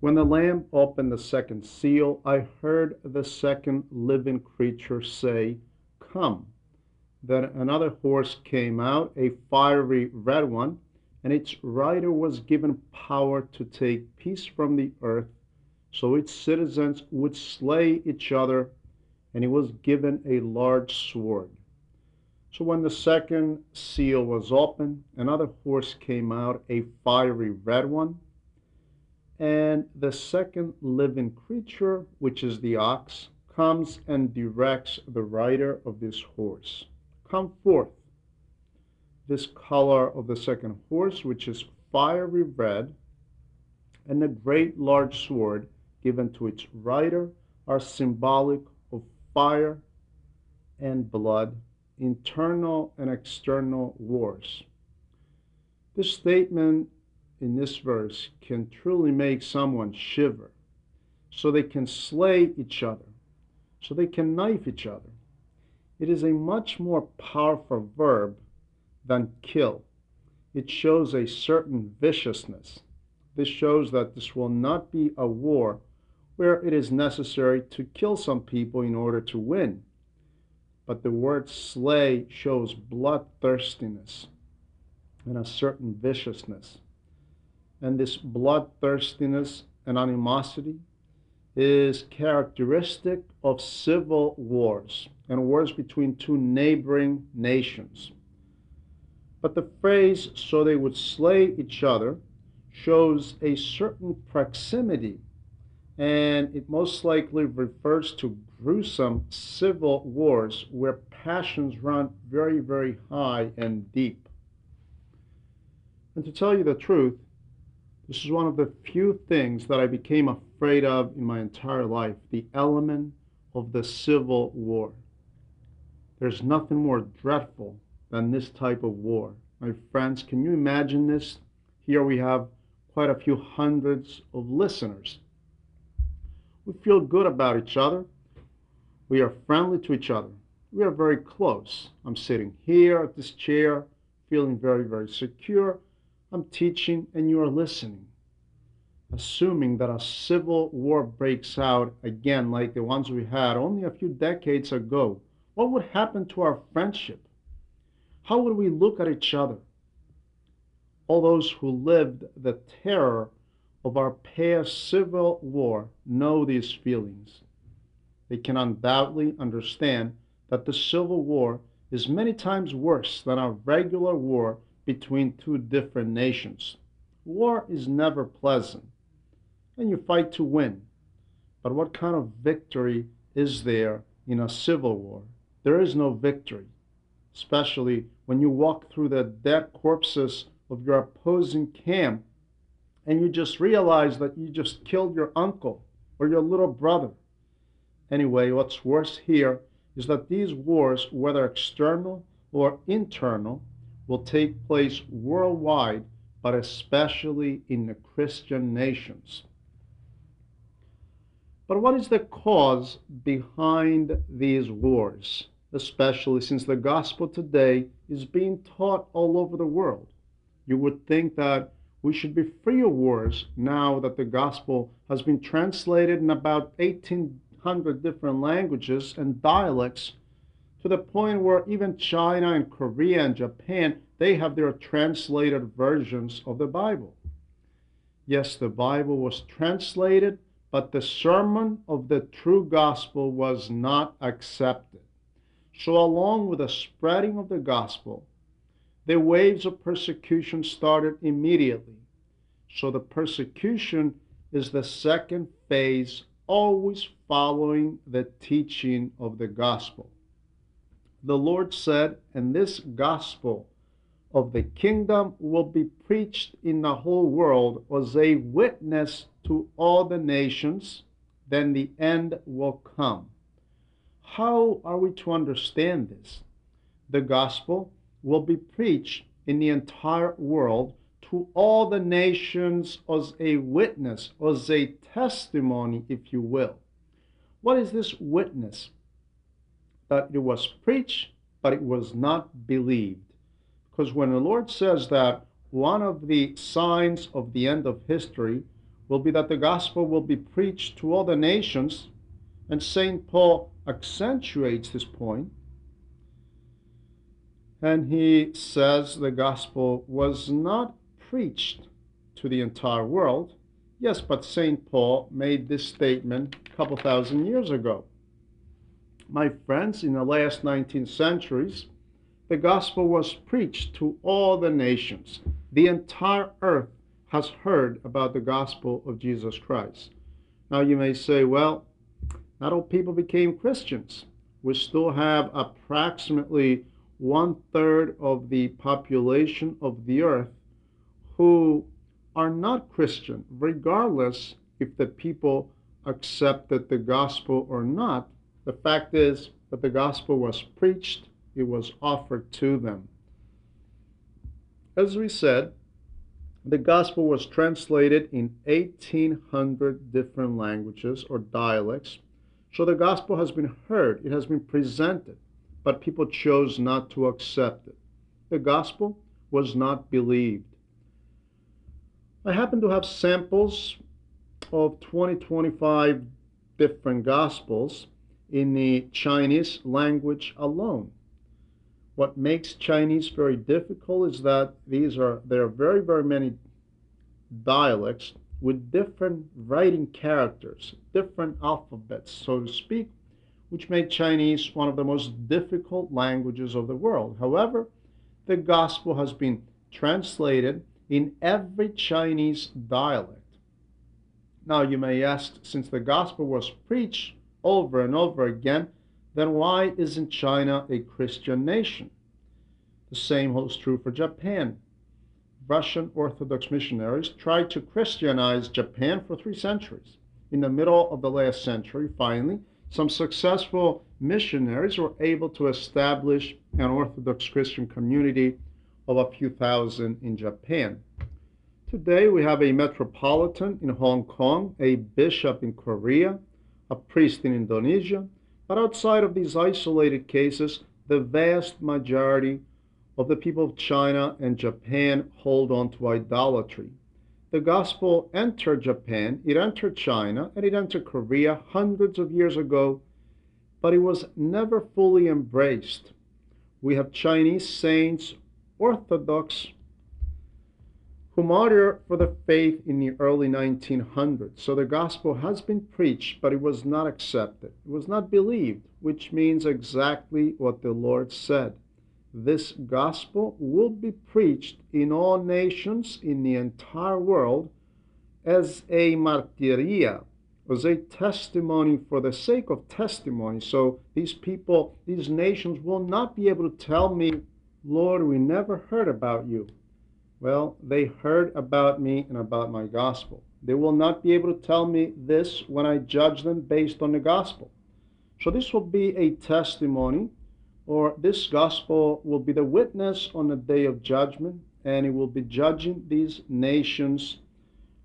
When the Lamb opened the second seal, I heard the second living creature say, Come. Then another horse came out, a fiery red one, and its rider was given power to take peace from the earth, so its citizens would slay each other, and he was given a large sword. So when the second seal was opened, another horse came out, a fiery red one and the second living creature, which is the ox, comes and directs the rider of this horse. Come forth. This color of the second horse, which is fiery red, and a great large sword given to its rider, are symbolic of fire and blood, internal and external wars. This statement in this verse can truly make someone shiver, so they can slay each other, so they can knife each other. It is a much more powerful verb than kill. It shows a certain viciousness. This shows that this will not be a war where it is necessary to kill some people in order to win. But the word slay shows bloodthirstiness and a certain viciousness and this bloodthirstiness and animosity is characteristic of civil wars and wars between two neighboring nations. But the phrase, so they would slay each other, shows a certain proximity, and it most likely refers to gruesome civil wars where passions run very, very high and deep. And to tell you the truth, this is one of the few things that I became afraid of in my entire life the element of the Civil War. There's nothing more dreadful than this type of war. My friends, can you imagine this? Here we have quite a few hundreds of listeners. We feel good about each other. We are friendly to each other. We are very close. I'm sitting here at this chair, feeling very, very secure. I'm teaching and you are listening. Assuming that a civil war breaks out again, like the ones we had only a few decades ago, what would happen to our friendship? How would we look at each other? All those who lived the terror of our past civil war know these feelings. They can undoubtedly understand that the Civil War is many times worse than a regular war between two different nations. War is never pleasant, and you fight to win. But what kind of victory is there in a civil war? There is no victory, especially when you walk through the dead corpses of your opposing camp and you just realize that you just killed your uncle or your little brother. Anyway, what's worse here is that these wars, whether external or internal, will take place worldwide, but especially in the Christian nations. But what is the cause behind these wars, especially since the gospel today is being taught all over the world? You would think that we should be free of wars now that the gospel has been translated in about 1,800 different languages and dialects to the point where even China and Korea and Japan, they have their translated versions of the Bible. Yes, the Bible was translated, but the sermon of the true gospel was not accepted. So, along with the spreading of the gospel, the waves of persecution started immediately. So, the persecution is the second phase, always following the teaching of the gospel the Lord said, and this gospel of the kingdom will be preached in the whole world as a witness to all the nations, then the end will come. How are we to understand this? The gospel will be preached in the entire world to all the nations as a witness, as a testimony, if you will. What is this witness? That it was preached, but it was not believed. Because when the Lord says that one of the signs of the end of history will be that the gospel will be preached to all the nations, and St. Paul accentuates this. And he says the gospel was not preached to the entire world. Yes, but St. Paul made this statement a couple thousand years ago. My friends, in the last 19 centuries, the gospel was preached to all the nations. The entire earth has heard about the gospel of Jesus Christ. Now you may say, well, not all people became Christians. We still have approximately one third of the population of the earth who are not Christian, regardless if the people accepted the gospel or not. The fact is that the gospel was preached, it was offered to them. As we said, the gospel was translated in 1800 different languages or dialects. So the gospel has been heard, it has been presented, but people chose not to accept it. The gospel was not believed. I happen to have samples of 20 25 different gospels in the Chinese language alone. What makes Chinese very difficult is that these are there are very very many dialects with different writing characters, different alphabets, so to speak, which make Chinese one of the most difficult languages of the world. However, the gospel has been translated in every Chinese dialect. Now you may ask, since the gospel was preached over and over again, then why isn't China a Christian nation? The same holds true for Japan. Russian Orthodox missionaries tried to Christianize Japan for three centuries. In the middle of the last century, finally, some successful missionaries were able to establish an Orthodox Christian community of a few thousand in Japan. Today, we have a metropolitan in Hong Kong, a bishop in Korea, a priest in Indonesia, but outside of these isolated cases, the vast majority of the people of China and Japan hold on to idolatry. The gospel entered Japan, it entered China, and it entered Korea hundreds of years ago, but it was never fully embraced. We have Chinese saints, Orthodox who martyred for the faith in the early 1900s. So the gospel has been preached, but it was not accepted. It was not believed, which means exactly what the Lord said. This gospel will be preached in all nations in the entire world as a martyria, as a testimony for the sake of testimony. So these people, these nations will not be able to tell me, Lord, we never heard about you. Well, they heard about me and about my gospel. They will not be able to tell me this when I judge them based on the gospel. So this will be a testimony, or this gospel will be the witness on the day of judgment, and it will be judging these nations.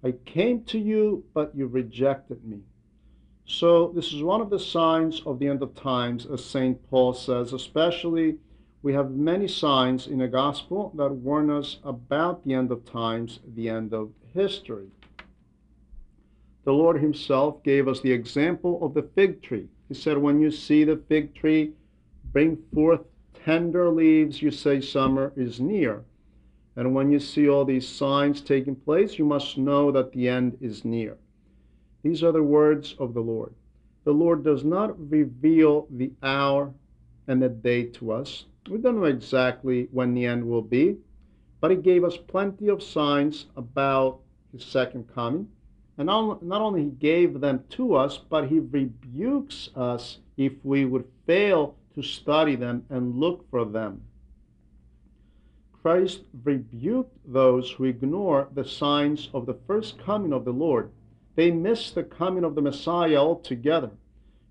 I came to you, but you rejected me. So this is one of the signs of the end of times, as St. Paul says, especially we have many signs in the gospel that warn us about the end of times, the end of history. The Lord Himself gave us the example of the fig tree. He said, When you see the fig tree bring forth tender leaves, you say summer is near. And when you see all these signs taking place, you must know that the end is near. These are the words of the Lord. The Lord does not reveal the hour and the day to us. We don't know exactly when the end will be, but he gave us plenty of signs about his second coming. And not, not only he gave them to us, but he rebukes us if we would fail to study them and look for them. Christ rebuked those who ignore the signs of the first coming of the Lord. They miss the coming of the Messiah altogether.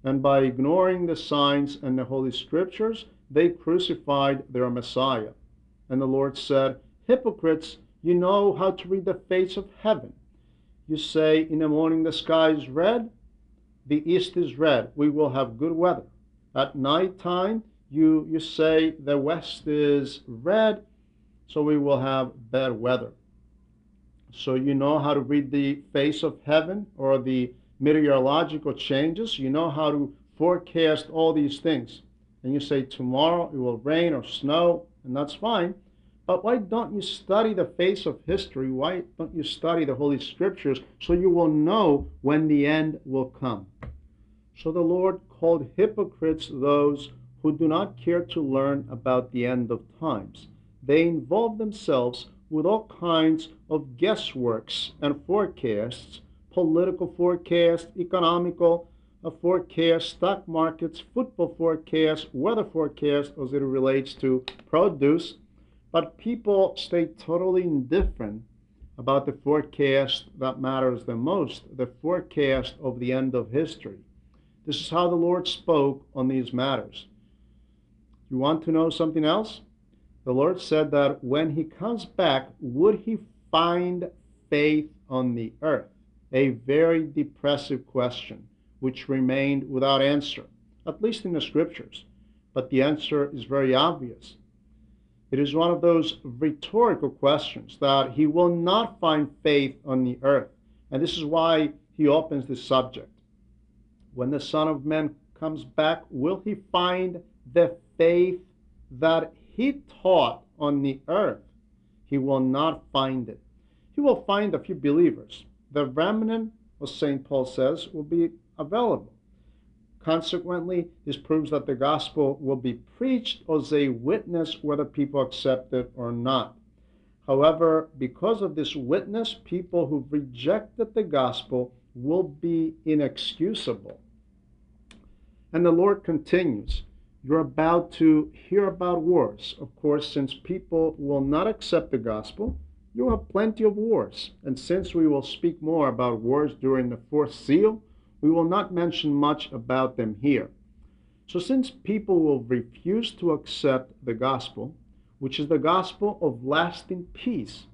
And by ignoring the signs and the Holy Scriptures, they crucified their Messiah. And the Lord said, Hypocrites, you know how to read the face of heaven. You say, In the morning the sky is red, the east is red, we will have good weather. At night time, you, you say, The west is red, so we will have bad weather. So you know how to read the face of heaven or the meteorological changes. You know how to forecast all these things. And you say tomorrow it will rain or snow, and that's fine. But why don't you study the face of history? Why don't you study the Holy Scriptures so you will know when the end will come? So the Lord called hypocrites those who do not care to learn about the end of times. They involve themselves with all kinds of guessworks and forecasts political forecasts, economical uh, forecast, stock markets, football forecasts, weather forecasts as it relates to produce but people stay totally indifferent about the forecast that matters the most, the forecast of the end of history. This is how the Lord spoke on these matters. You want to know something else? The Lord said that when he comes back, would he find faith on the earth? A very depressive question, which remained without answer, at least in the scriptures. But the answer is very obvious. It is one of those rhetorical questions that he will not find faith on the earth. And this is why he opens this subject. When the Son of Man comes back, will he find the faith that he taught on the earth? He will not find it. He will find a few believers. The remnant, as St. Paul says, will be available. Consequently, this proves that the gospel will be preached as a witness whether people accept it or not. However, because of this witness, people who've rejected the gospel will be inexcusable. And the Lord continues, You're about to hear about wars. Of course, since people will not accept the gospel, you have plenty of wars. And since we will speak more about wars during the fourth seal, we will not mention much about them here. So, since people will refuse to accept the gospel, which is the gospel of lasting peace,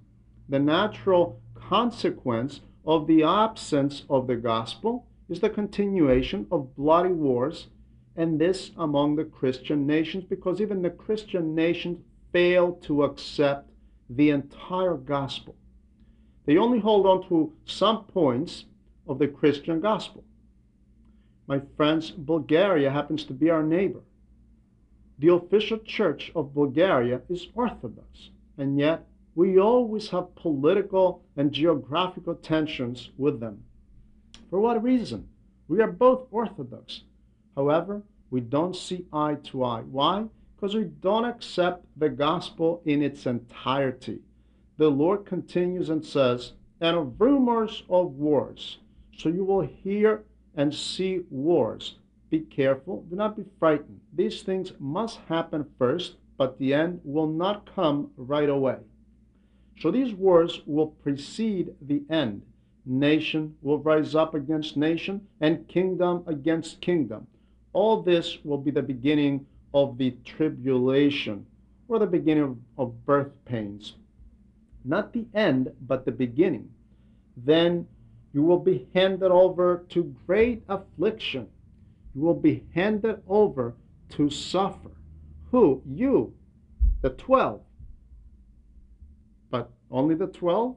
the natural consequence of the absence of the gospel is the continuation of bloody wars, and this among the Christian nations, because even the Christian nations fail to accept the entire gospel. They only hold on to some points of the Christian gospel. My friends, Bulgaria happens to be our neighbor. The official church of Bulgaria is Orthodox, and yet we always have political and geographical tensions with them. For what reason? We are both Orthodox. However, we don't see eye to eye. Why? Because we don't accept the gospel in its entirety. The Lord continues and says, and of rumors of wars. So you will hear and see wars. Be careful, do not be frightened. These things must happen first, but the end will not come right away. So these wars will precede the end. Nation will rise up against nation, and kingdom against kingdom. All this will be the beginning of the tribulation, or the beginning of, of birth pains. Not the end, but the beginning. Then you will be handed over to great affliction. You will be handed over to suffer. Who? You, the twelve. But only the twelve?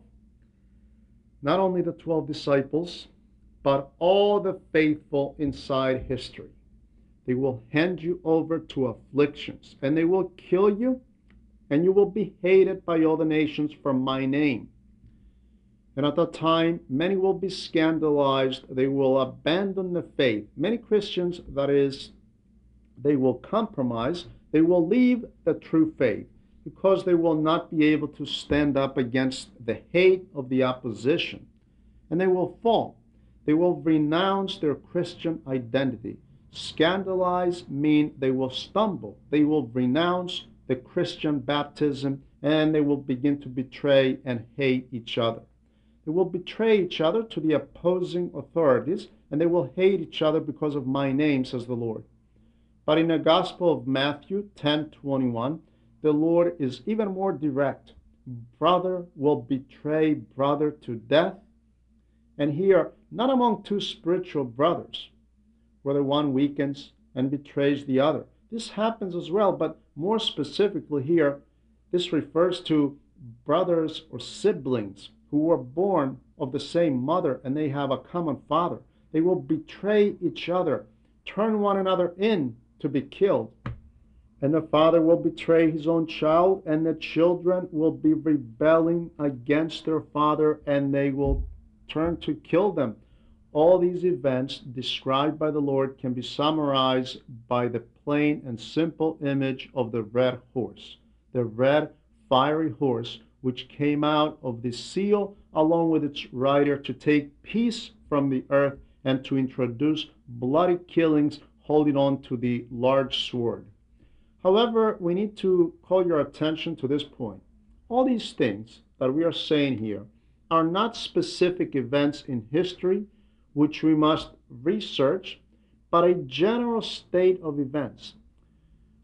Not only the twelve disciples, but all the faithful inside history. They will hand you over to afflictions, and they will kill you, and you will be hated by all the nations for my name. And at that time, many will be scandalized. They will abandon the faith. Many Christians, that is, they will compromise. They will leave the true faith because they will not be able to stand up against the hate of the opposition. And they will fall. They will renounce their Christian identity. Scandalize mean they will stumble. They will renounce the Christian baptism and they will begin to betray and hate each other. They will betray each other to the opposing authorities, and they will hate each other because of my name, says the Lord. But in the Gospel of Matthew 10:21, the Lord is even more direct. Brother will betray brother to death. And here, not among two spiritual brothers, whether one weakens and betrays the other. This happens as well, but more specifically here, this refers to brothers or siblings who were born of the same mother and they have a common father. They will betray each other, turn one another in to be killed. And the father will betray his own child, and the children will be rebelling against their father, and they will turn to kill them. All these events described by the Lord can be summarized by the plain and simple image of the red horse. The red, fiery horse, which came out of the seal along with its rider to take peace from the earth and to introduce bloody killings holding on to the large sword. However, we need to call your attention to this point. All these things that we are saying here are not specific events in history which we must research, but a general state of events.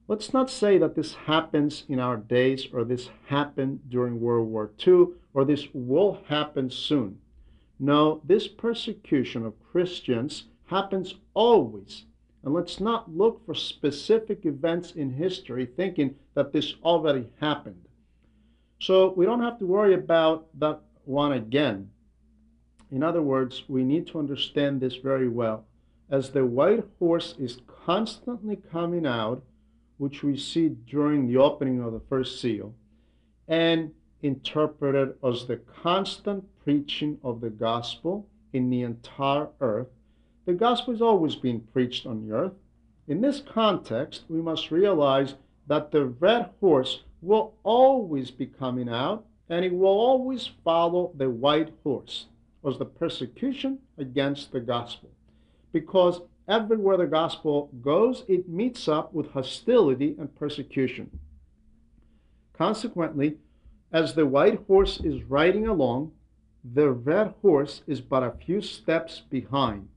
Let's not say that this happens in our days or this happened during World War II or this will happen soon. No, this persecution of Christians happens always and let's not look for specific events in history thinking that this already happened. So we don't have to worry about that one again. In other words, we need to understand this very well. As the white horse is constantly coming out, which we see during the opening of the first seal, and interpreted as the constant preaching of the gospel in the entire earth, the gospel is always being preached on the earth. In this context, we must realize that the red horse will always be coming out and it will always follow the white horse was the persecution against the gospel. Because everywhere the gospel goes, it meets up with hostility and persecution. Consequently, as the white horse is riding along, the red horse is but a few steps behind.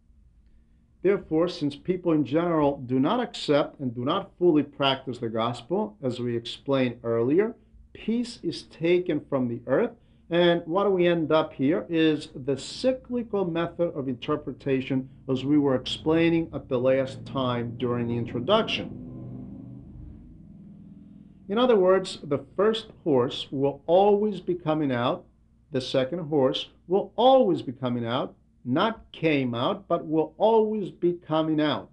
Therefore, since people in general do not accept and do not fully practice the gospel, as we explained earlier, peace is taken from the earth. And what we end up here is the cyclical method of interpretation, as we were explaining at the last time during the introduction. In other words, the first horse will always be coming out, the second horse will always be coming out, not came out, but will always be coming out.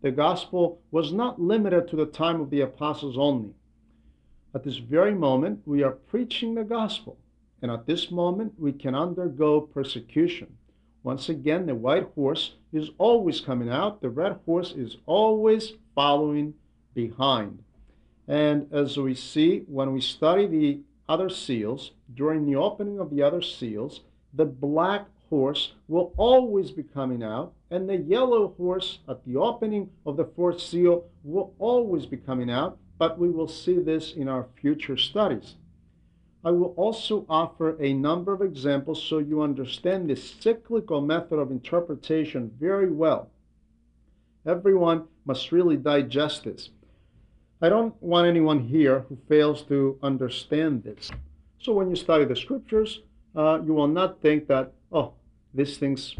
The gospel was not limited to the time of the apostles only. At this very moment, we are preaching the gospel, and at this moment, we can undergo persecution. Once again, the white horse is always coming out, the red horse is always following behind. And as we see when we study the other seals, during the opening of the other seals, the black horse will always be coming out, and the yellow horse at the opening of the fourth seal will always be coming out, but we will see this in our future studies. I will also offer a number of examples so you understand this cyclical method of interpretation very well. Everyone must really digest this. I don't want anyone here who fails to understand this. So when you study the scriptures, uh, you will not think that, oh, this thing's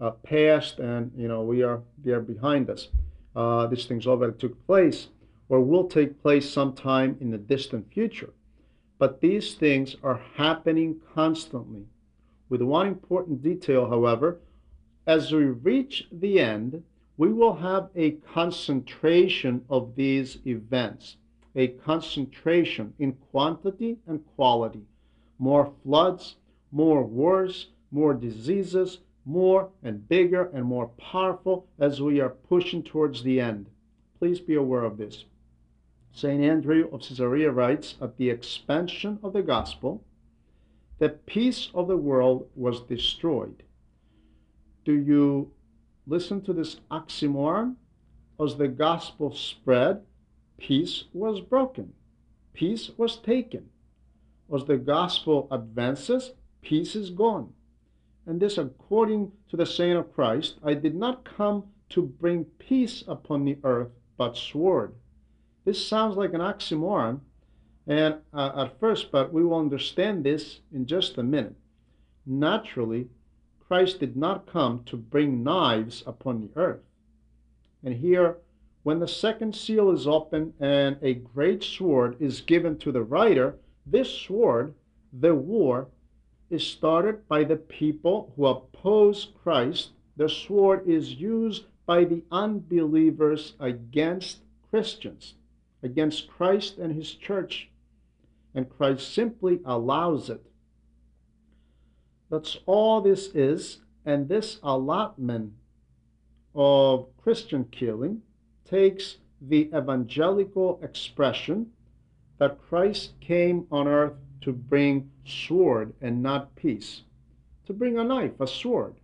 uh, past and you know we are they are behind us. Uh, this thing's already took place or will take place sometime in the distant future. But these things are happening constantly. With one important detail, however, as we reach the end, we will have a concentration of these events, a concentration in quantity and quality. More floods, more wars, more diseases, more and bigger and more powerful as we are pushing towards the end. Please be aware of this. St. Andrew of Caesarea writes At the expansion of the gospel, the peace of the world was destroyed. Do you listen to this oxymoron? As the gospel spread, peace was broken, peace was taken. As the gospel advances, peace is gone and this according to the saying of Christ, I did not come to bring peace upon the earth, but sword. This sounds like an oxymoron, and uh, at first, but we will understand this in just a minute. Naturally, Christ did not come to bring knives upon the earth. And here, when the second seal is opened and a great sword is given to the rider, this sword, the war, is started by the people who oppose Christ. The sword is used by the unbelievers against Christians, against Christ and his church. And Christ simply allows it. That's all this is. And this allotment of Christian killing takes the evangelical expression that Christ came on earth to bring sword and not peace, to bring a knife, a sword.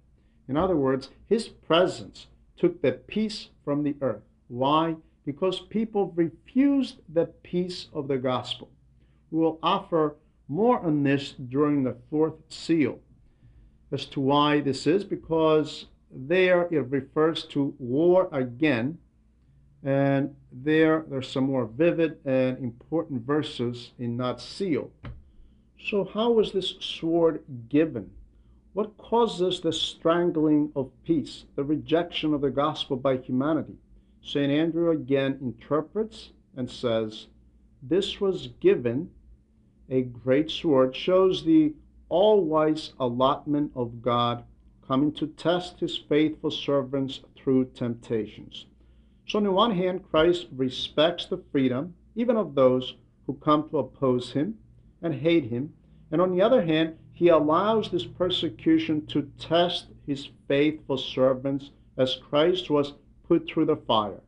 In other words, his presence took the peace from the earth. Why? Because people refused the peace of the gospel. We will offer more on this during the fourth seal. As to why this is, because there it refers to war again and there, there's some more vivid and important verses in that seal. So, how was this sword given? What causes the strangling of peace, the rejection of the gospel by humanity? St. Andrew again interprets and says, This was given, a great sword, shows the all wise allotment of God coming to test his faithful servants through temptations. So, on the one hand, Christ respects the freedom even of those who come to oppose him and hate him. And on the other hand, he allows this persecution to test his faithful servants as Christ was put through the fire.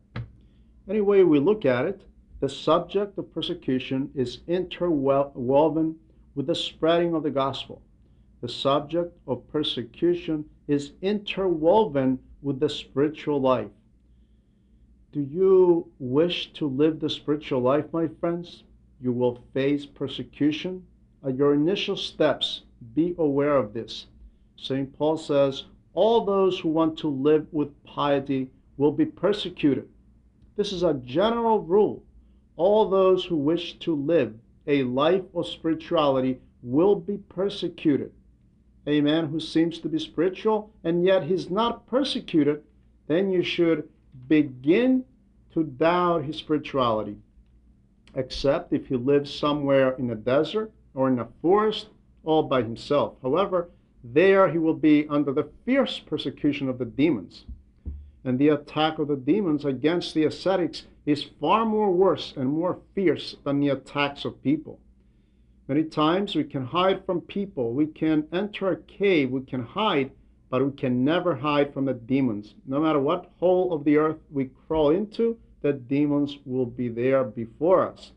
Any way we look at it, the subject of persecution is interwoven with the spreading of the gospel. The subject of persecution is interwoven with the spiritual life. Do you wish to live the spiritual life, my friends? You will face persecution. At your initial steps, be aware of this. St. Paul says, All those who want to live with piety will be persecuted. This is a general rule. All those who wish to live a life of spirituality will be persecuted. A man who seems to be spiritual and yet he's not persecuted, then you should begin to doubt his spirituality, except if he lives somewhere in a desert or in a forest all by himself. However, there he will be under the fierce persecution of the demons. And the attack of the demons against the ascetics is far more worse and more fierce than the attacks of people. Many times we can hide from people, we can enter a cave, we can hide but we can never hide from the demons. No matter what hole of the earth we crawl into, the demons will be there before us.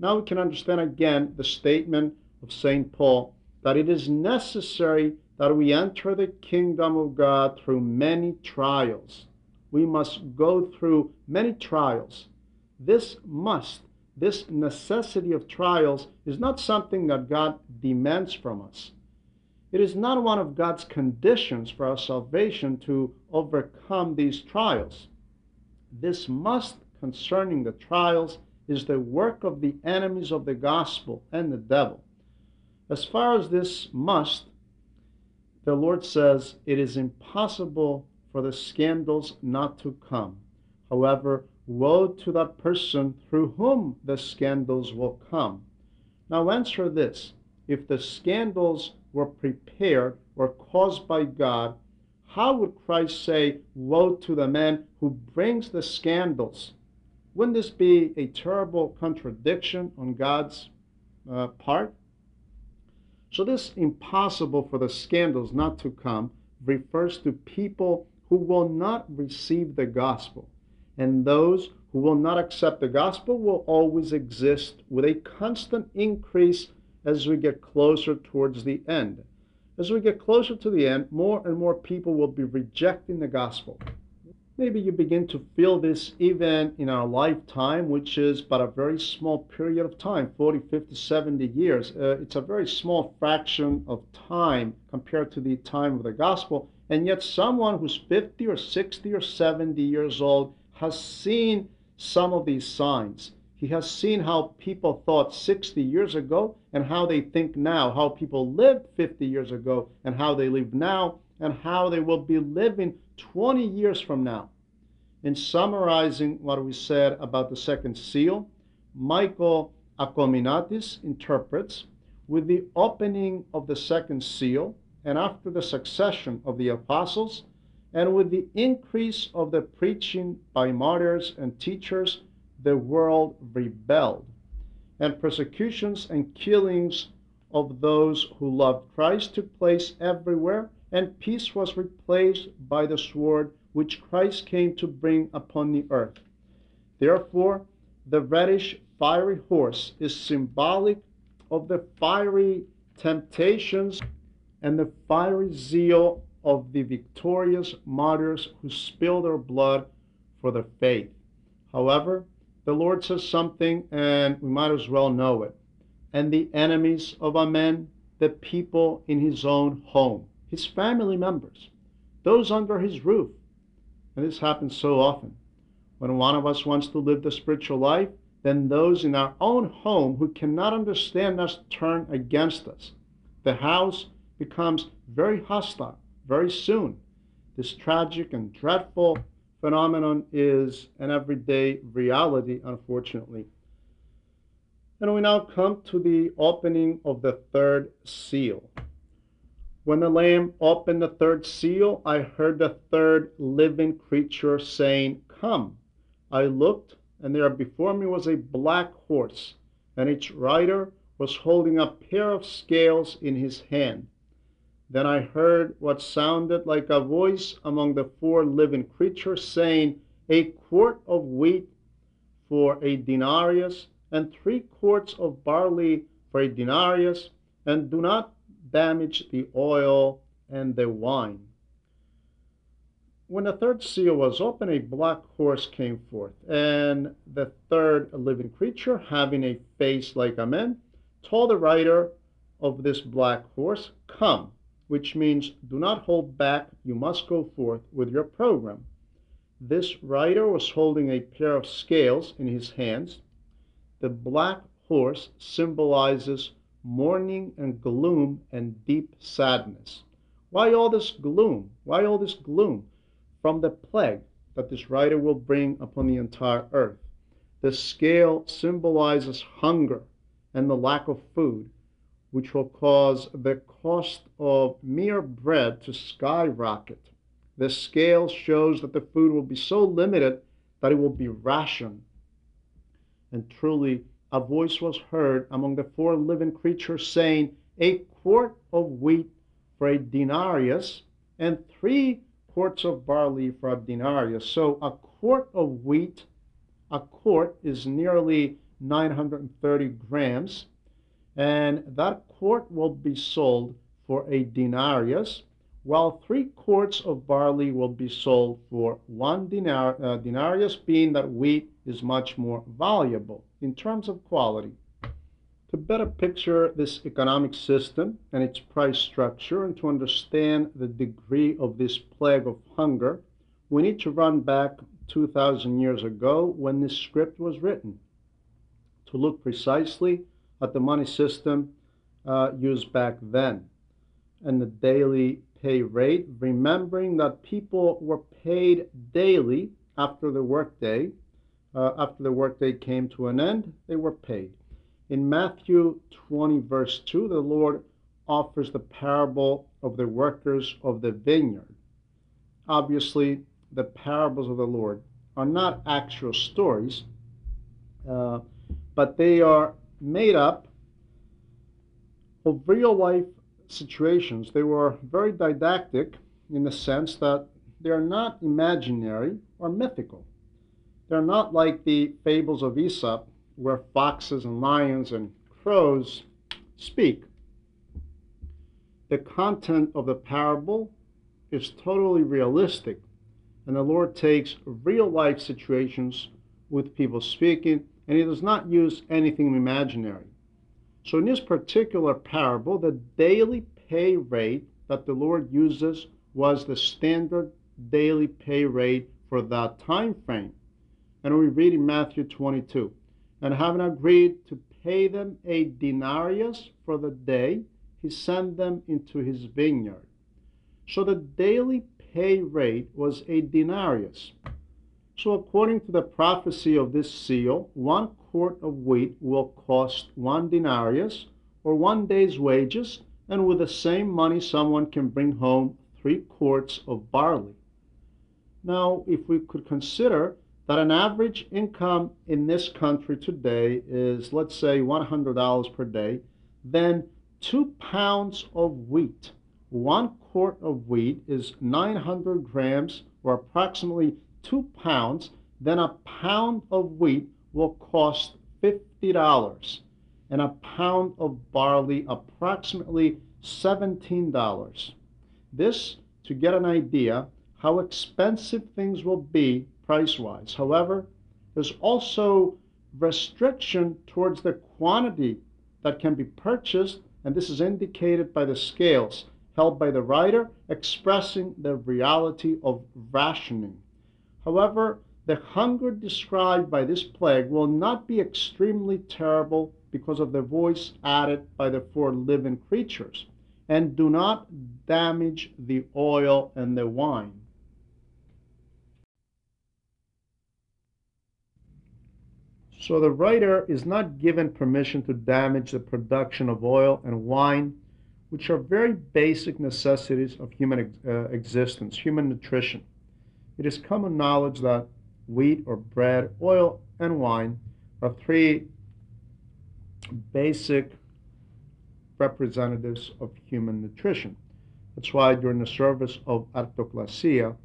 Now we can understand again the statement of St. Paul that it is necessary that we enter the kingdom of God through many trials. We must go through many trials. This must, this necessity of trials is not something that God demands from us. It is not one of God's conditions for our salvation to overcome these trials. This must concerning the trials is the work of the enemies of the gospel and the devil. As far as this must, the Lord says it is impossible for the scandals not to come. However, woe to that person through whom the scandals will come. Now answer this if the scandals were prepared or caused by God, how would Christ say, Woe to the man who brings the scandals? Wouldn't this be a terrible contradiction on God's uh, part? So, this impossible for the scandals not to come refers to people who will not receive the gospel. And those who will not accept the gospel will always exist with a constant increase as we get closer towards the end. As we get closer to the end, more and more people will be rejecting the gospel. Maybe you begin to feel this even in our lifetime, which is but a very small period of time 40, 50, 70 years. Uh, it's a very small fraction of time compared to the time of the gospel. And yet, someone who's 50 or 60 or 70 years old has seen some of these signs. He has seen how people thought 60 years ago and how they think now, how people lived 50 years ago and how they live now, and how they will be living 20 years from now. In summarizing what we said about the second seal, Michael Akominatis interprets with the opening of the second seal and after the succession of the apostles, and with the increase of the preaching by martyrs and teachers, the world rebelled, and persecutions and killings of those who loved Christ took place everywhere, and peace was replaced by the sword which Christ came to bring upon the earth. Therefore, the reddish fiery horse is symbolic of the fiery temptations and the fiery zeal of the victorious martyrs who spill their blood for the faith. However, the Lord says something, and we might as well know it. And the enemies of a man, the people in his own home, his family members, those under his roof. And this happens so often. When one of us wants to live the spiritual life, then those in our own home who cannot understand us turn against us. The house becomes very hostile very soon. This tragic and dreadful phenomenon is an everyday reality, unfortunately. And we now come to the opening of the third seal. When the Lamb opened the third seal, I heard the third living creature saying, Come. I looked, and there before me was a black horse, and its rider was holding a pair of scales in his hand. Then I heard what sounded like a voice among the four living creatures saying, A quart of wheat for a denarius, and three quarts of barley for a denarius, and do not damage the oil and the wine. When the third seal was opened, a black horse came forth, and the third living creature, having a face like a man, told the rider of this black horse, Come which means do not hold back, you must go forth with your program. This rider was holding a pair of scales in his hands. The black horse symbolizes mourning and gloom and deep sadness. Why all this gloom? Why all this gloom? From the plague that this writer will bring upon the entire earth. The scale symbolizes hunger and the lack of food which will cause the cost of mere bread to skyrocket. The scale shows that the food will be so limited that it will be rationed. And truly, a voice was heard among the four living creatures saying, A quart of wheat for a denarius, and three quarts of barley for a denarius. So a quart of wheat, a quart is nearly 930 grams and that quart will be sold for a denarius, while three quarts of barley will be sold for one dinar, uh, denarius, being that wheat is much more valuable in terms of quality. To better picture this economic system and its price structure and to understand the degree of this plague of hunger, we need to run back 2,000 years ago when this script was written to look precisely at the money system uh, used back then and the daily pay rate, remembering that people were paid daily after the workday. Uh, after the workday came to an end, they were paid. In Matthew 20, verse 2, the Lord offers the parable of the workers of the vineyard. Obviously, the parables of the Lord are not actual stories, uh, but they are made up of real life situations. They were very didactic in the sense that they are not imaginary or mythical. They're not like the fables of Aesop, where foxes and lions and crows speak. The content of the parable is totally realistic, and the Lord takes real life situations with people speaking and he does not use anything imaginary. So in this particular parable, the daily pay rate that the Lord uses was the standard daily pay rate for that time frame. And we read in Matthew 22, and having agreed to pay them a denarius for the day, he sent them into his vineyard. So the daily pay rate was a denarius. So, according to the prophecy of this seal, one quart of wheat will cost one denarius, or one day's wages, and with the same money, someone can bring home three quarts of barley. Now, if we could consider that an average income in this country today is, let's say, $100 per day, then two pounds of wheat, one quart of wheat is 900 grams or approximately two pounds, then a pound of wheat will cost $50 and a pound of barley approximately $17. This to get an idea how expensive things will be price wise. However, there's also restriction towards the quantity that can be purchased, and this is indicated by the scales held by the writer expressing the reality of rationing. However, the hunger described by this plague will not be extremely terrible because of the voice added by the four living creatures, and do not damage the oil and the wine. So the writer is not given permission to damage the production of oil and wine, which are very basic necessities of human uh, existence, human nutrition. It is common knowledge that wheat or bread, oil, and wine are three basic representatives of human nutrition. That's why during the service of Artoklasia,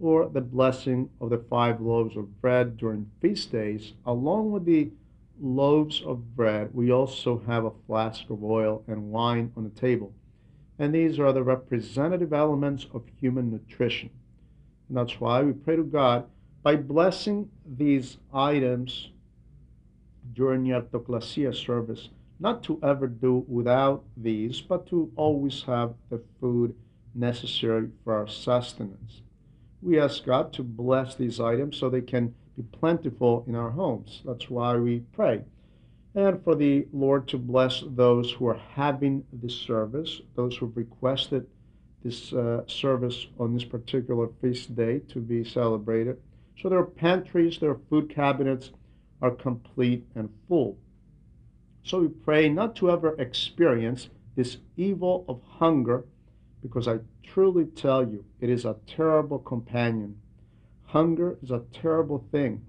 or the blessing of the five loaves of bread during feast days, along with the loaves of bread, we also have a flask of oil and wine on the table. And these are the representative elements of human nutrition. And that's why we pray to God by blessing these items during the Artoklasia service, not to ever do without these, but to always have the food necessary for our sustenance we ask God to bless these items so they can be plentiful in our homes. That's why we pray. And for the Lord to bless those who are having this service, those who have requested this uh, service on this particular feast day to be celebrated. So their pantries, their food cabinets are complete and full. So we pray not to ever experience this evil of hunger because I truly tell you, it is a terrible companion. Hunger is a terrible thing.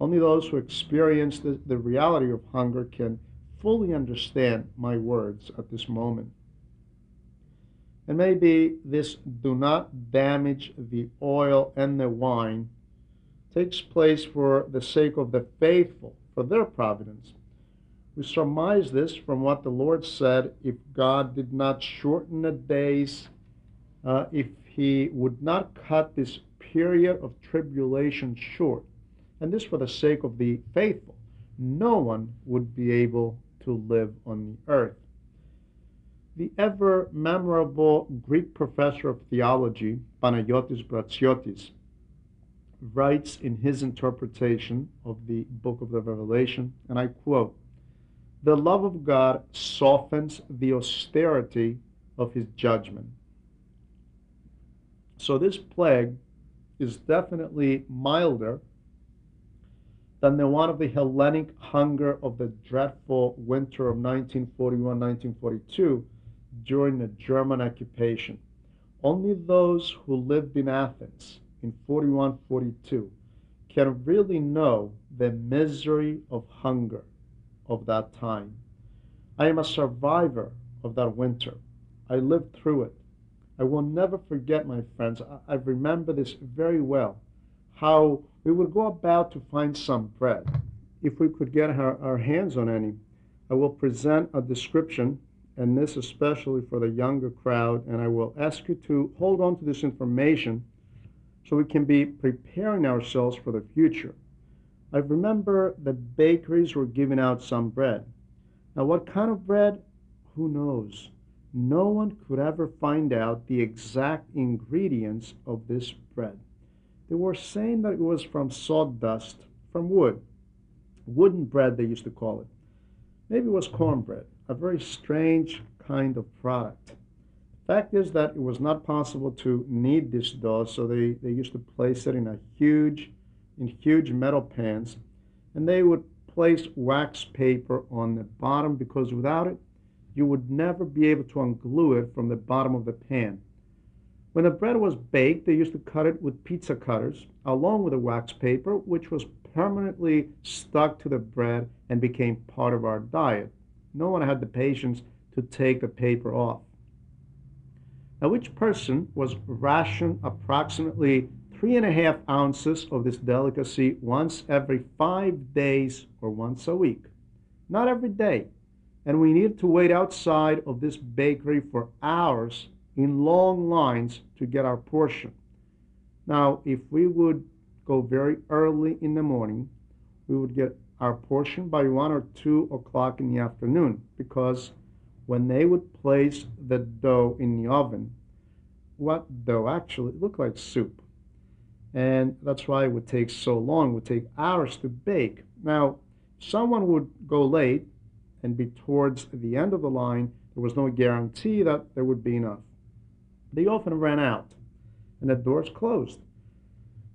Only those who experience the, the reality of hunger can fully understand my words at this moment. And maybe this do not damage the oil and the wine takes place for the sake of the faithful, for their providence. We surmise this from what the Lord said if God did not shorten the days uh, if he would not cut this period of tribulation short, and this for the sake of the faithful, no one would be able to live on the earth. The ever memorable Greek professor of theology, Panayotis Bratsiotis, writes in his interpretation of the book of the Revelation, and I quote, The love of God softens the austerity of his judgment so this plague is definitely milder than the one of the Hellenic hunger of the dreadful winter of 1941-1942 during the German occupation. Only those who lived in Athens in 41-42 can really know the misery of hunger of that time. I am a survivor of that winter. I lived through it. I will never forget, my friends, I, I remember this very well, how we would go about to find some bread. If we could get our, our hands on any, I will present a description, and this especially for the younger crowd, and I will ask you to hold on to this information so we can be preparing ourselves for the future. I remember the bakeries were giving out some bread. Now, what kind of bread? Who knows? No one could ever find out the exact ingredients of this bread. They were saying that it was from sawdust, from wood. Wooden bread, they used to call it. Maybe it was cornbread, a very strange kind of product. Fact is that it was not possible to knead this dough, so they, they used to place it in a huge, in huge metal pans, and they would place wax paper on the bottom because without it, you would never be able to unglue it from the bottom of the pan. When the bread was baked, they used to cut it with pizza cutters, along with a wax paper, which was permanently stuck to the bread and became part of our diet. No one had the patience to take the paper off. Now, each person was rationed approximately three and a half ounces of this delicacy once every five days or once a week. Not every day. And we needed to wait outside of this bakery for hours in long lines to get our portion. Now, if we would go very early in the morning, we would get our portion by one or two o'clock in the afternoon because when they would place the dough in the oven, what dough actually looked like soup. And that's why it would take so long, it would take hours to bake. Now, someone would go late and be towards the end of the line, there was no guarantee that there would be enough. They often ran out and the doors closed.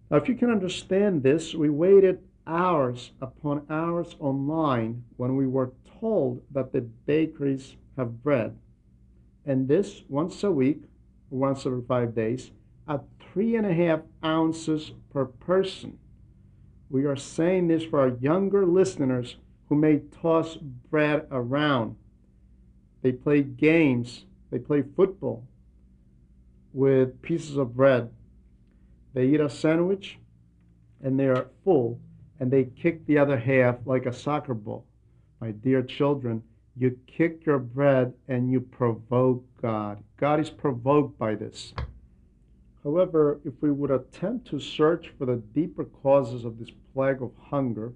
Now, if you can understand this, we waited hours upon hours online when we were told that the bakeries have bread. And this once a week, once every five days, at three and a half ounces per person. We are saying this for our younger listeners who may toss bread around. They play games, they play football with pieces of bread. They eat a sandwich and they are full and they kick the other half like a soccer ball. My dear children, you kick your bread and you provoke God. God is provoked by this. However, if we would attempt to search for the deeper causes of this plague of hunger,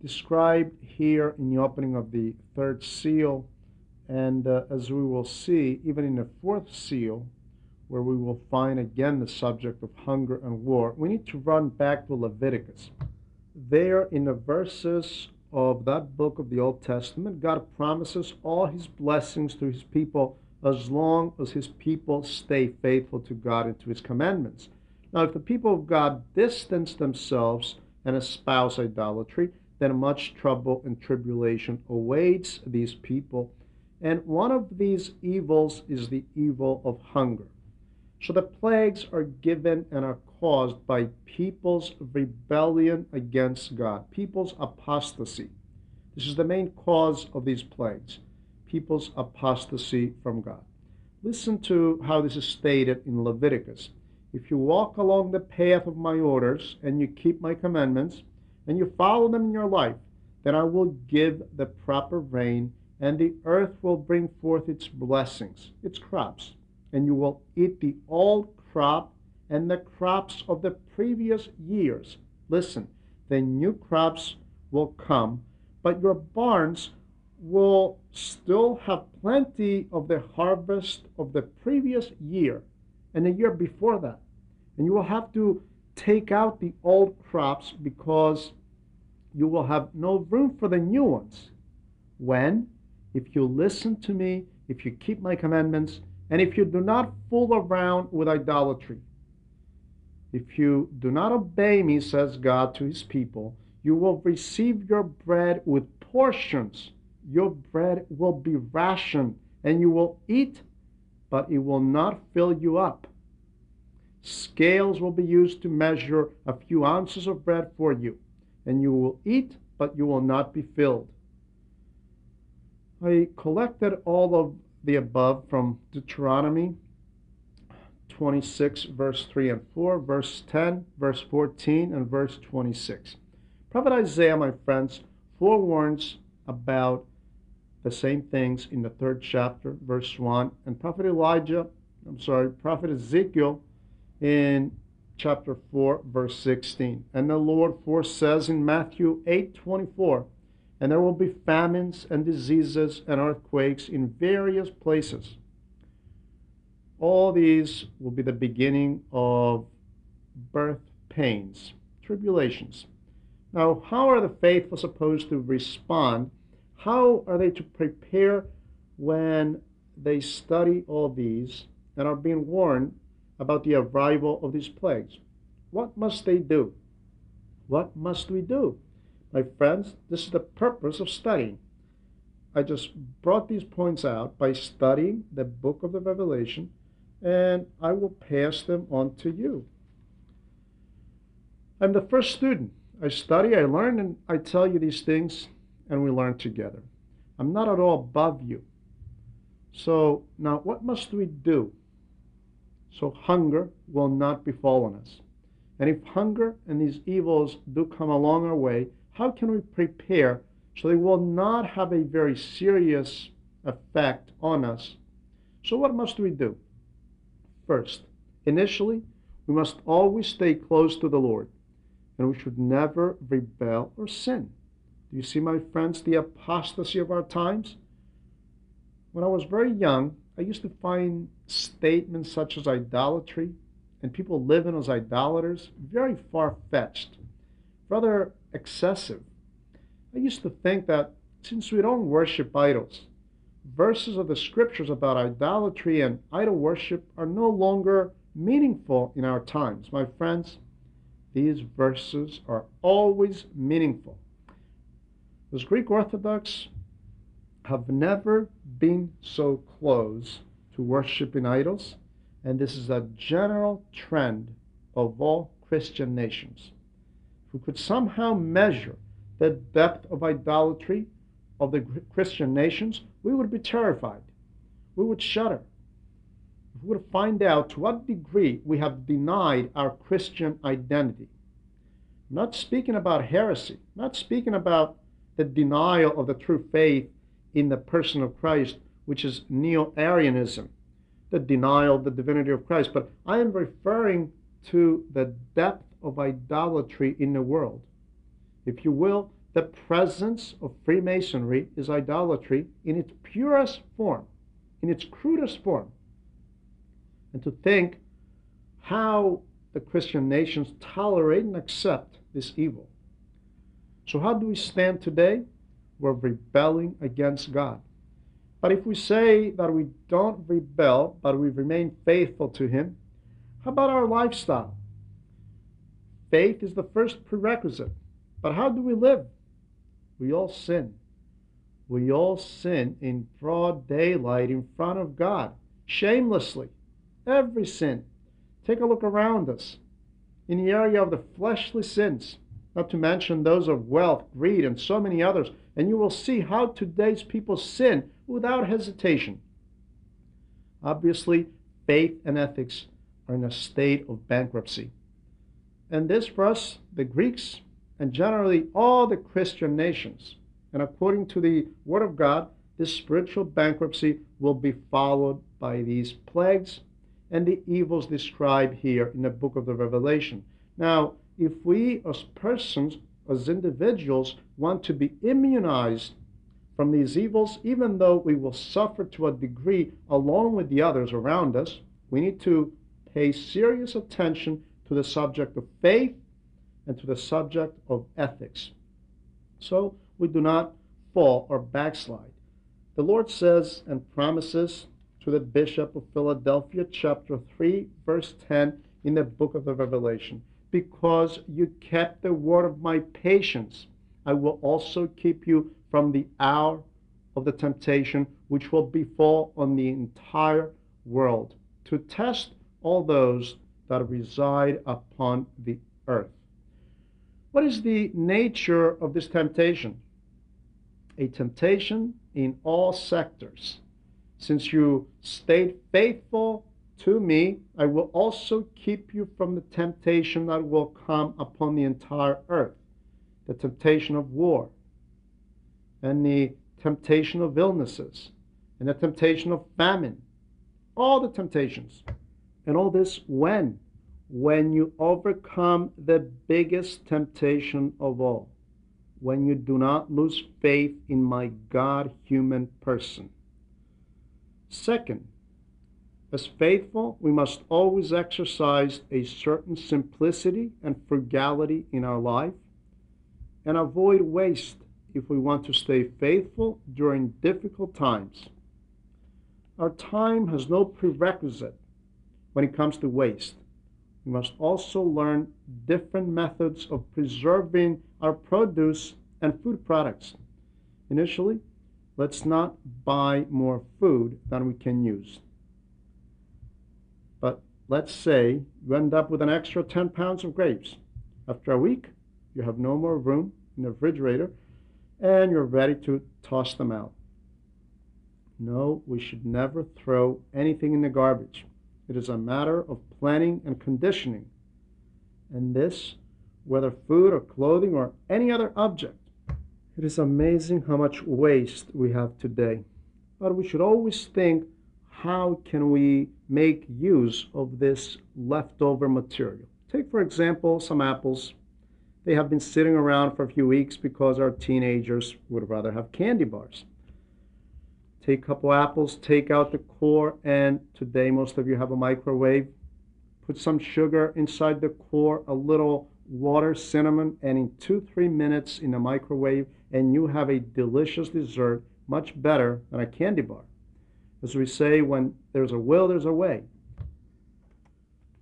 described here in the opening of the third seal, and uh, as we will see, even in the fourth seal, where we will find again the subject of hunger and war, we need to run back to Leviticus. There, in the verses of that book of the Old Testament, God promises all his blessings to his people as long as his people stay faithful to God and to his commandments. Now, if the people of God distance themselves and espouse idolatry, then much trouble and tribulation awaits these people. And one of these evils is the evil of hunger. So the plagues are given and are caused by people's rebellion against God, people's apostasy. This is the main cause of these plagues, people's apostasy from God. Listen to how this is stated in Leviticus. If you walk along the path of my orders and you keep my commandments and you follow them in your life, then I will give the proper rain and the earth will bring forth its blessings, its crops and you will eat the old crop and the crops of the previous years. Listen, the new crops will come, but your barns will still have plenty of the harvest of the previous year and the year before that. And you will have to take out the old crops because you will have no room for the new ones. When? If you listen to me, if you keep my commandments, and if you do not fool around with idolatry, if you do not obey me, says God to his people, you will receive your bread with portions. Your bread will be rationed, and you will eat, but it will not fill you up. Scales will be used to measure a few ounces of bread for you, and you will eat, but you will not be filled. I collected all of the above from Deuteronomy 26, verse 3 and 4, verse 10, verse 14, and verse 26. Prophet Isaiah, my friends, forewarns about the same things in the third chapter, verse 1, and Prophet Elijah, I'm sorry, Prophet Ezekiel in chapter 4, verse 16. And the Lord foresays in Matthew 8, 24, and there will be famines and diseases and earthquakes in various places. All these will be the beginning of birth pains, tribulations. Now, how are the faithful supposed to respond? How are they to prepare when they study all these and are being warned about the arrival of these plagues? What must they do? What must we do? My friends, this is the purpose of studying. I just brought these points out by studying the book of the Revelation, and I will pass them on to you. I'm the first student. I study, I learn, and I tell you these things, and we learn together. I'm not at all above you. So, now what must we do? So, hunger will not befall on us. And if hunger and these evils do come along our way, how can we prepare so they will not have a very serious effect on us? So, what must we do? First, initially, we must always stay close to the Lord and we should never rebel or sin. Do you see, my friends, the apostasy of our times? When I was very young, I used to find statements such as idolatry and people living as idolaters very far fetched, rather excessive. I used to think that since we don't worship idols, verses of the scriptures about idolatry and idol worship are no longer meaningful in our times. My friends, these verses are always meaningful. Those Greek Orthodox have never been so close to worshiping idols, and this is a general trend of all Christian nations. If we could somehow measure the depth of idolatry of the Christian nations, we would be terrified. We would shudder. If we would find out to what degree we have denied our Christian identity. I'm not speaking about heresy, I'm not speaking about the denial of the true faith in the person of Christ, which is Neo Arianism, the denial of the divinity of Christ, but I am referring to the depth of idolatry in the world. If you will, the presence of Freemasonry is idolatry in its purest form, in its crudest form. And to think how the Christian nations tolerate and accept this evil. So, how do we stand today? We're rebelling against God. But if we say that we don't rebel, but we remain faithful to Him, how about our lifestyle? Faith is the first prerequisite. But how do we live? We all sin. We all sin in broad daylight in front of God, shamelessly. Every sin. Take a look around us. In the area of the fleshly sins, not to mention those of wealth, greed, and so many others, and you will see how today's people sin without hesitation. Obviously, faith and ethics are in a state of bankruptcy. And this for us, the Greeks, and generally all the Christian nations. And according to the Word of God, this spiritual bankruptcy will be followed by these plagues and the evils described here in the book of the Revelation. Now, if we as persons, as individuals, want to be immunized from these evils, even though we will suffer to a degree along with the others around us, we need to pay serious attention to the subject of faith and to the subject of ethics. So we do not fall or backslide. The Lord says and promises to the Bishop of Philadelphia, chapter 3, verse 10, in the book of the Revelation because you kept the word of my patience, I will also keep you from the hour of the temptation which will befall on the entire world to test all those that reside upon the earth. What is the nature of this temptation? A temptation in all sectors. Since you stayed faithful to me, I will also keep you from the temptation that will come upon the entire earth the temptation of war, and the temptation of illnesses, and the temptation of famine. All the temptations. And all this when? When you overcome the biggest temptation of all. When you do not lose faith in my God human person. Second, as faithful, we must always exercise a certain simplicity and frugality in our life and avoid waste if we want to stay faithful during difficult times. Our time has no prerequisite when it comes to waste. We must also learn different methods of preserving our produce and food products. Initially, let's not buy more food than we can use. Let's say you end up with an extra 10 pounds of grapes. After a week, you have no more room in the refrigerator and you're ready to toss them out. No, we should never throw anything in the garbage. It is a matter of planning and conditioning. And this, whether food or clothing or any other object, it is amazing how much waste we have today. But we should always think how can we make use of this leftover material? Take, for example, some apples. They have been sitting around for a few weeks because our teenagers would rather have candy bars. Take a couple apples, take out the core, and today most of you have a microwave. Put some sugar inside the core, a little water, cinnamon, and in two, three minutes in the microwave, and you have a delicious dessert, much better than a candy bar. As we say, when there's a will, there's a way.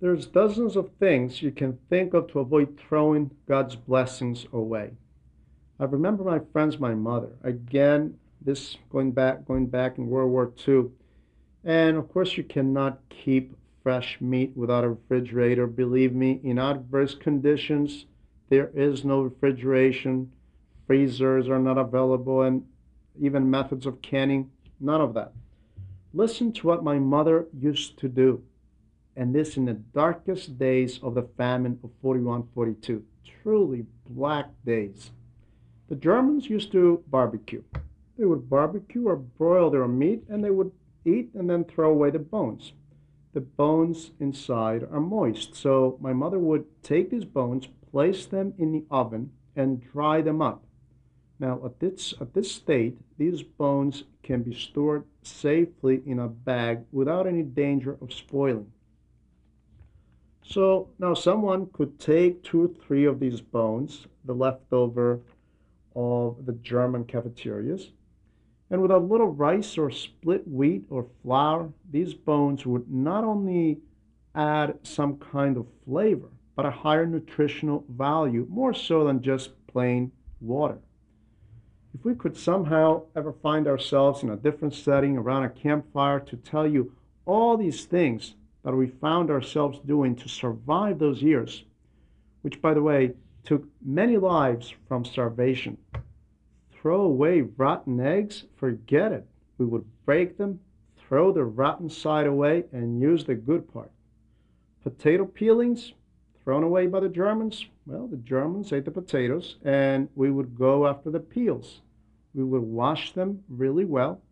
There's dozens of things you can think of to avoid throwing God's blessings away. I remember my friends, my mother. Again, this going back going back in World War II. And of course you cannot keep fresh meat without a refrigerator. Believe me, in adverse conditions, there is no refrigeration. Freezers are not available and even methods of canning, none of that. Listen to what my mother used to do. And this in the darkest days of the famine of 41 42. Truly black days. The Germans used to barbecue. They would barbecue or broil their meat and they would eat and then throw away the bones. The bones inside are moist, so my mother would take these bones, place them in the oven, and dry them up. Now, at this, at this state, these bones can be stored safely in a bag without any danger of spoiling. So now someone could take two or three of these bones, the leftover of the German cafeterias, and with a little rice or split wheat or flour, these bones would not only add some kind of flavor, but a higher nutritional value, more so than just plain water. If we could somehow ever find ourselves in a different setting around a campfire to tell you all these things that we found ourselves doing to survive those years, which, by the way, took many lives from starvation throw away rotten eggs, forget it. We would break them, throw the rotten side away, and use the good part. Potato peelings, thrown away by the Germans. Well, the Germans ate the potatoes, and we would go after the peels. We would wash them really well,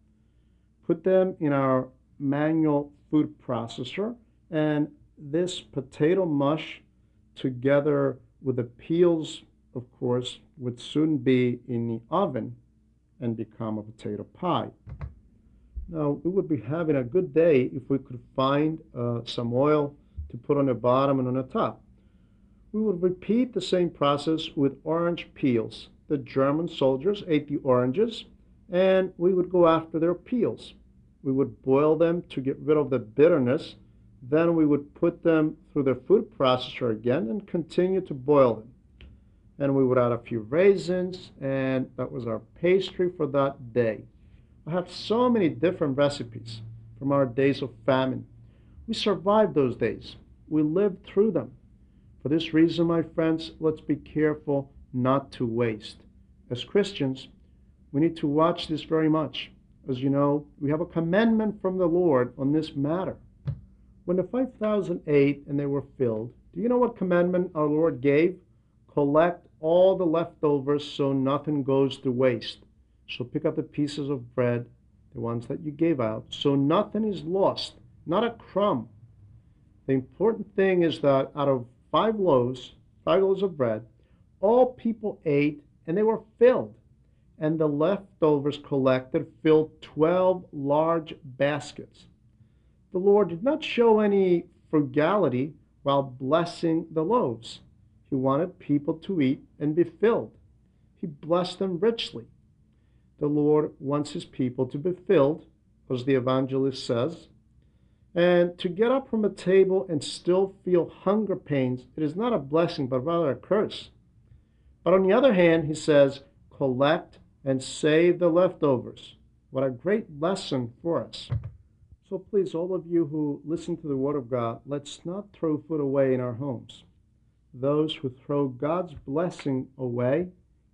put them in our manual food processor, and this potato mush together with the peels of course, would soon be in the oven and become a potato pie. Now, we would be having a good day if we could find uh, some oil to put on the bottom and on the top. We would repeat the same process with orange peels. The German soldiers ate the oranges, and we would go after their peels. We would boil them to get rid of the bitterness. Then we would put them through the food processor again and continue to boil them and we would add a few raisins, and that was our pastry for that day. I have so many different recipes from our days of famine. We survived those days. We lived through them. For this reason, my friends, let's be careful not to waste. As Christians, we need to watch this very much. As you know, we have a commandment from the Lord on this matter. When the 5,000 ate and they were filled, do you know what commandment our Lord gave? Collect all the leftovers so nothing goes to waste. So pick up the pieces of bread, the ones that you gave out, so nothing is lost, not a crumb. The important thing is that out of five loaves, five loaves of bread, all people ate and they were filled. And the leftovers collected filled 12 large baskets. The Lord did not show any frugality while blessing the loaves. He wanted people to eat and be filled. He blessed them richly. The Lord wants his people to be filled, as the evangelist says. And to get up from a table and still feel hunger pains, it is not a blessing, but rather a curse. But on the other hand, he says, collect and save the leftovers. What a great lesson for us. So please, all of you who listen to the Word of God, let's not throw food away in our homes. Those who throw God's blessing away,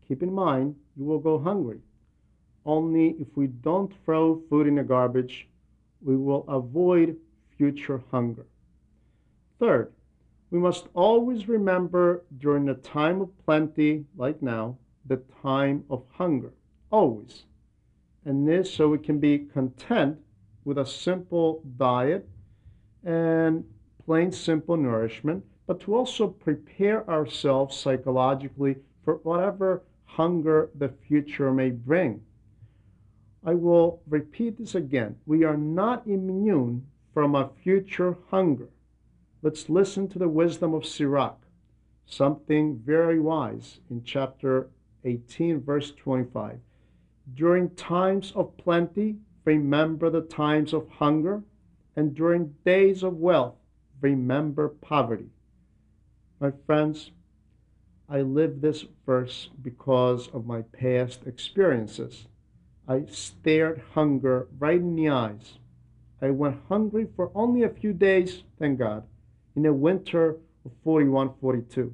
keep in mind, you will go hungry. Only if we don't throw food in the garbage, we will avoid future hunger. Third, we must always remember during the time of plenty, like now, the time of hunger. Always. And this so we can be content with a simple diet and plain simple nourishment, but to also prepare ourselves psychologically for whatever hunger the future may bring. I will repeat this again. We are not immune from a future hunger. Let's listen to the wisdom of Sirach, something very wise in chapter 18, verse 25. During times of plenty, remember the times of hunger, and during days of wealth, remember poverty. My friends, I live this verse because of my past experiences. I stared hunger right in the eyes. I went hungry for only a few days, thank God in the winter of 41 42.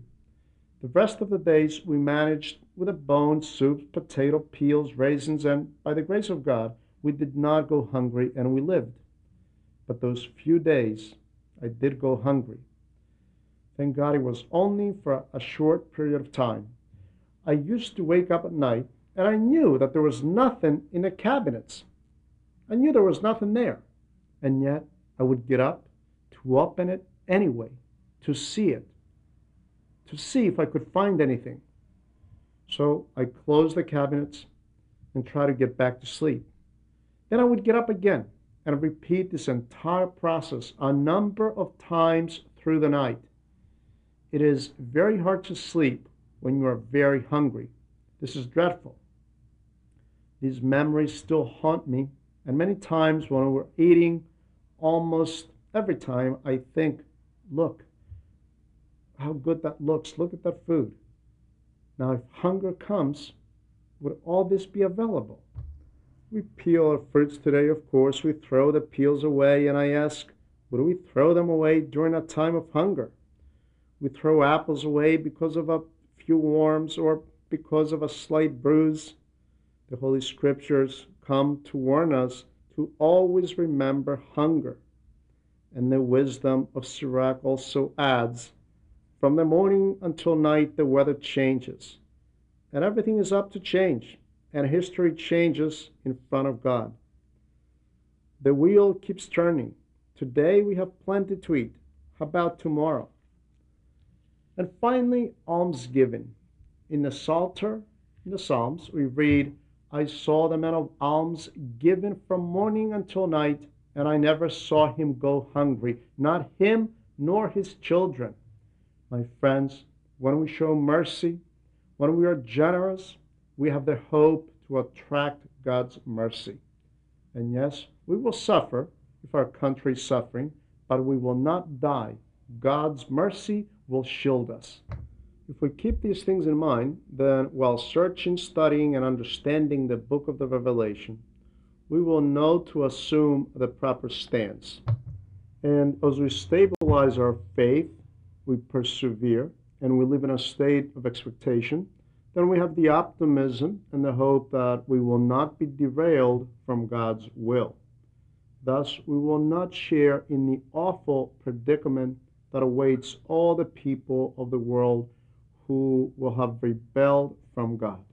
The rest of the days we managed with a bone, soup, potato peels, raisins, and by the grace of God, we did not go hungry and we lived. But those few days, I did go hungry. Thank God it was only for a short period of time. I used to wake up at night and I knew that there was nothing in the cabinets. I knew there was nothing there. And yet I would get up to open it anyway to see it, to see if I could find anything. So I closed the cabinets and try to get back to sleep. Then I would get up again and repeat this entire process a number of times through the night. It is very hard to sleep when you are very hungry. This is dreadful. These memories still haunt me, and many times when we're eating, almost every time I think Look how good that looks. Look at that food. Now, if hunger comes, would all this be available? We peel our fruits today, of course. We throw the peels away, and I ask, would we throw them away during a time of hunger? We throw apples away because of a few worms or because of a slight bruise. The Holy Scriptures come to warn us to always remember hunger and the wisdom of Sirach also adds from the morning until night, the weather changes, and everything is up to change, and history changes in front of God. The wheel keeps turning. Today we have plenty to eat. How about tomorrow? And finally, almsgiving. In the Psalter, in the Psalms, we read, I saw the man of alms given from morning until night and I never saw him go hungry, not him nor his children. My friends, when we show mercy, when we are generous, we have the hope to attract God's mercy. And yes, we will suffer if our country is suffering, but we will not die. God's mercy will shield us. If we keep these things in mind, then while searching, studying, and understanding the book of the Revelation, we will know to assume the proper stance. And as we stabilize our faith, we persevere, and we live in a state of expectation, then we have the optimism and the hope that we will not be derailed from God's will. Thus, we will not share in the awful predicament that awaits all the people of the world who will have rebelled from God.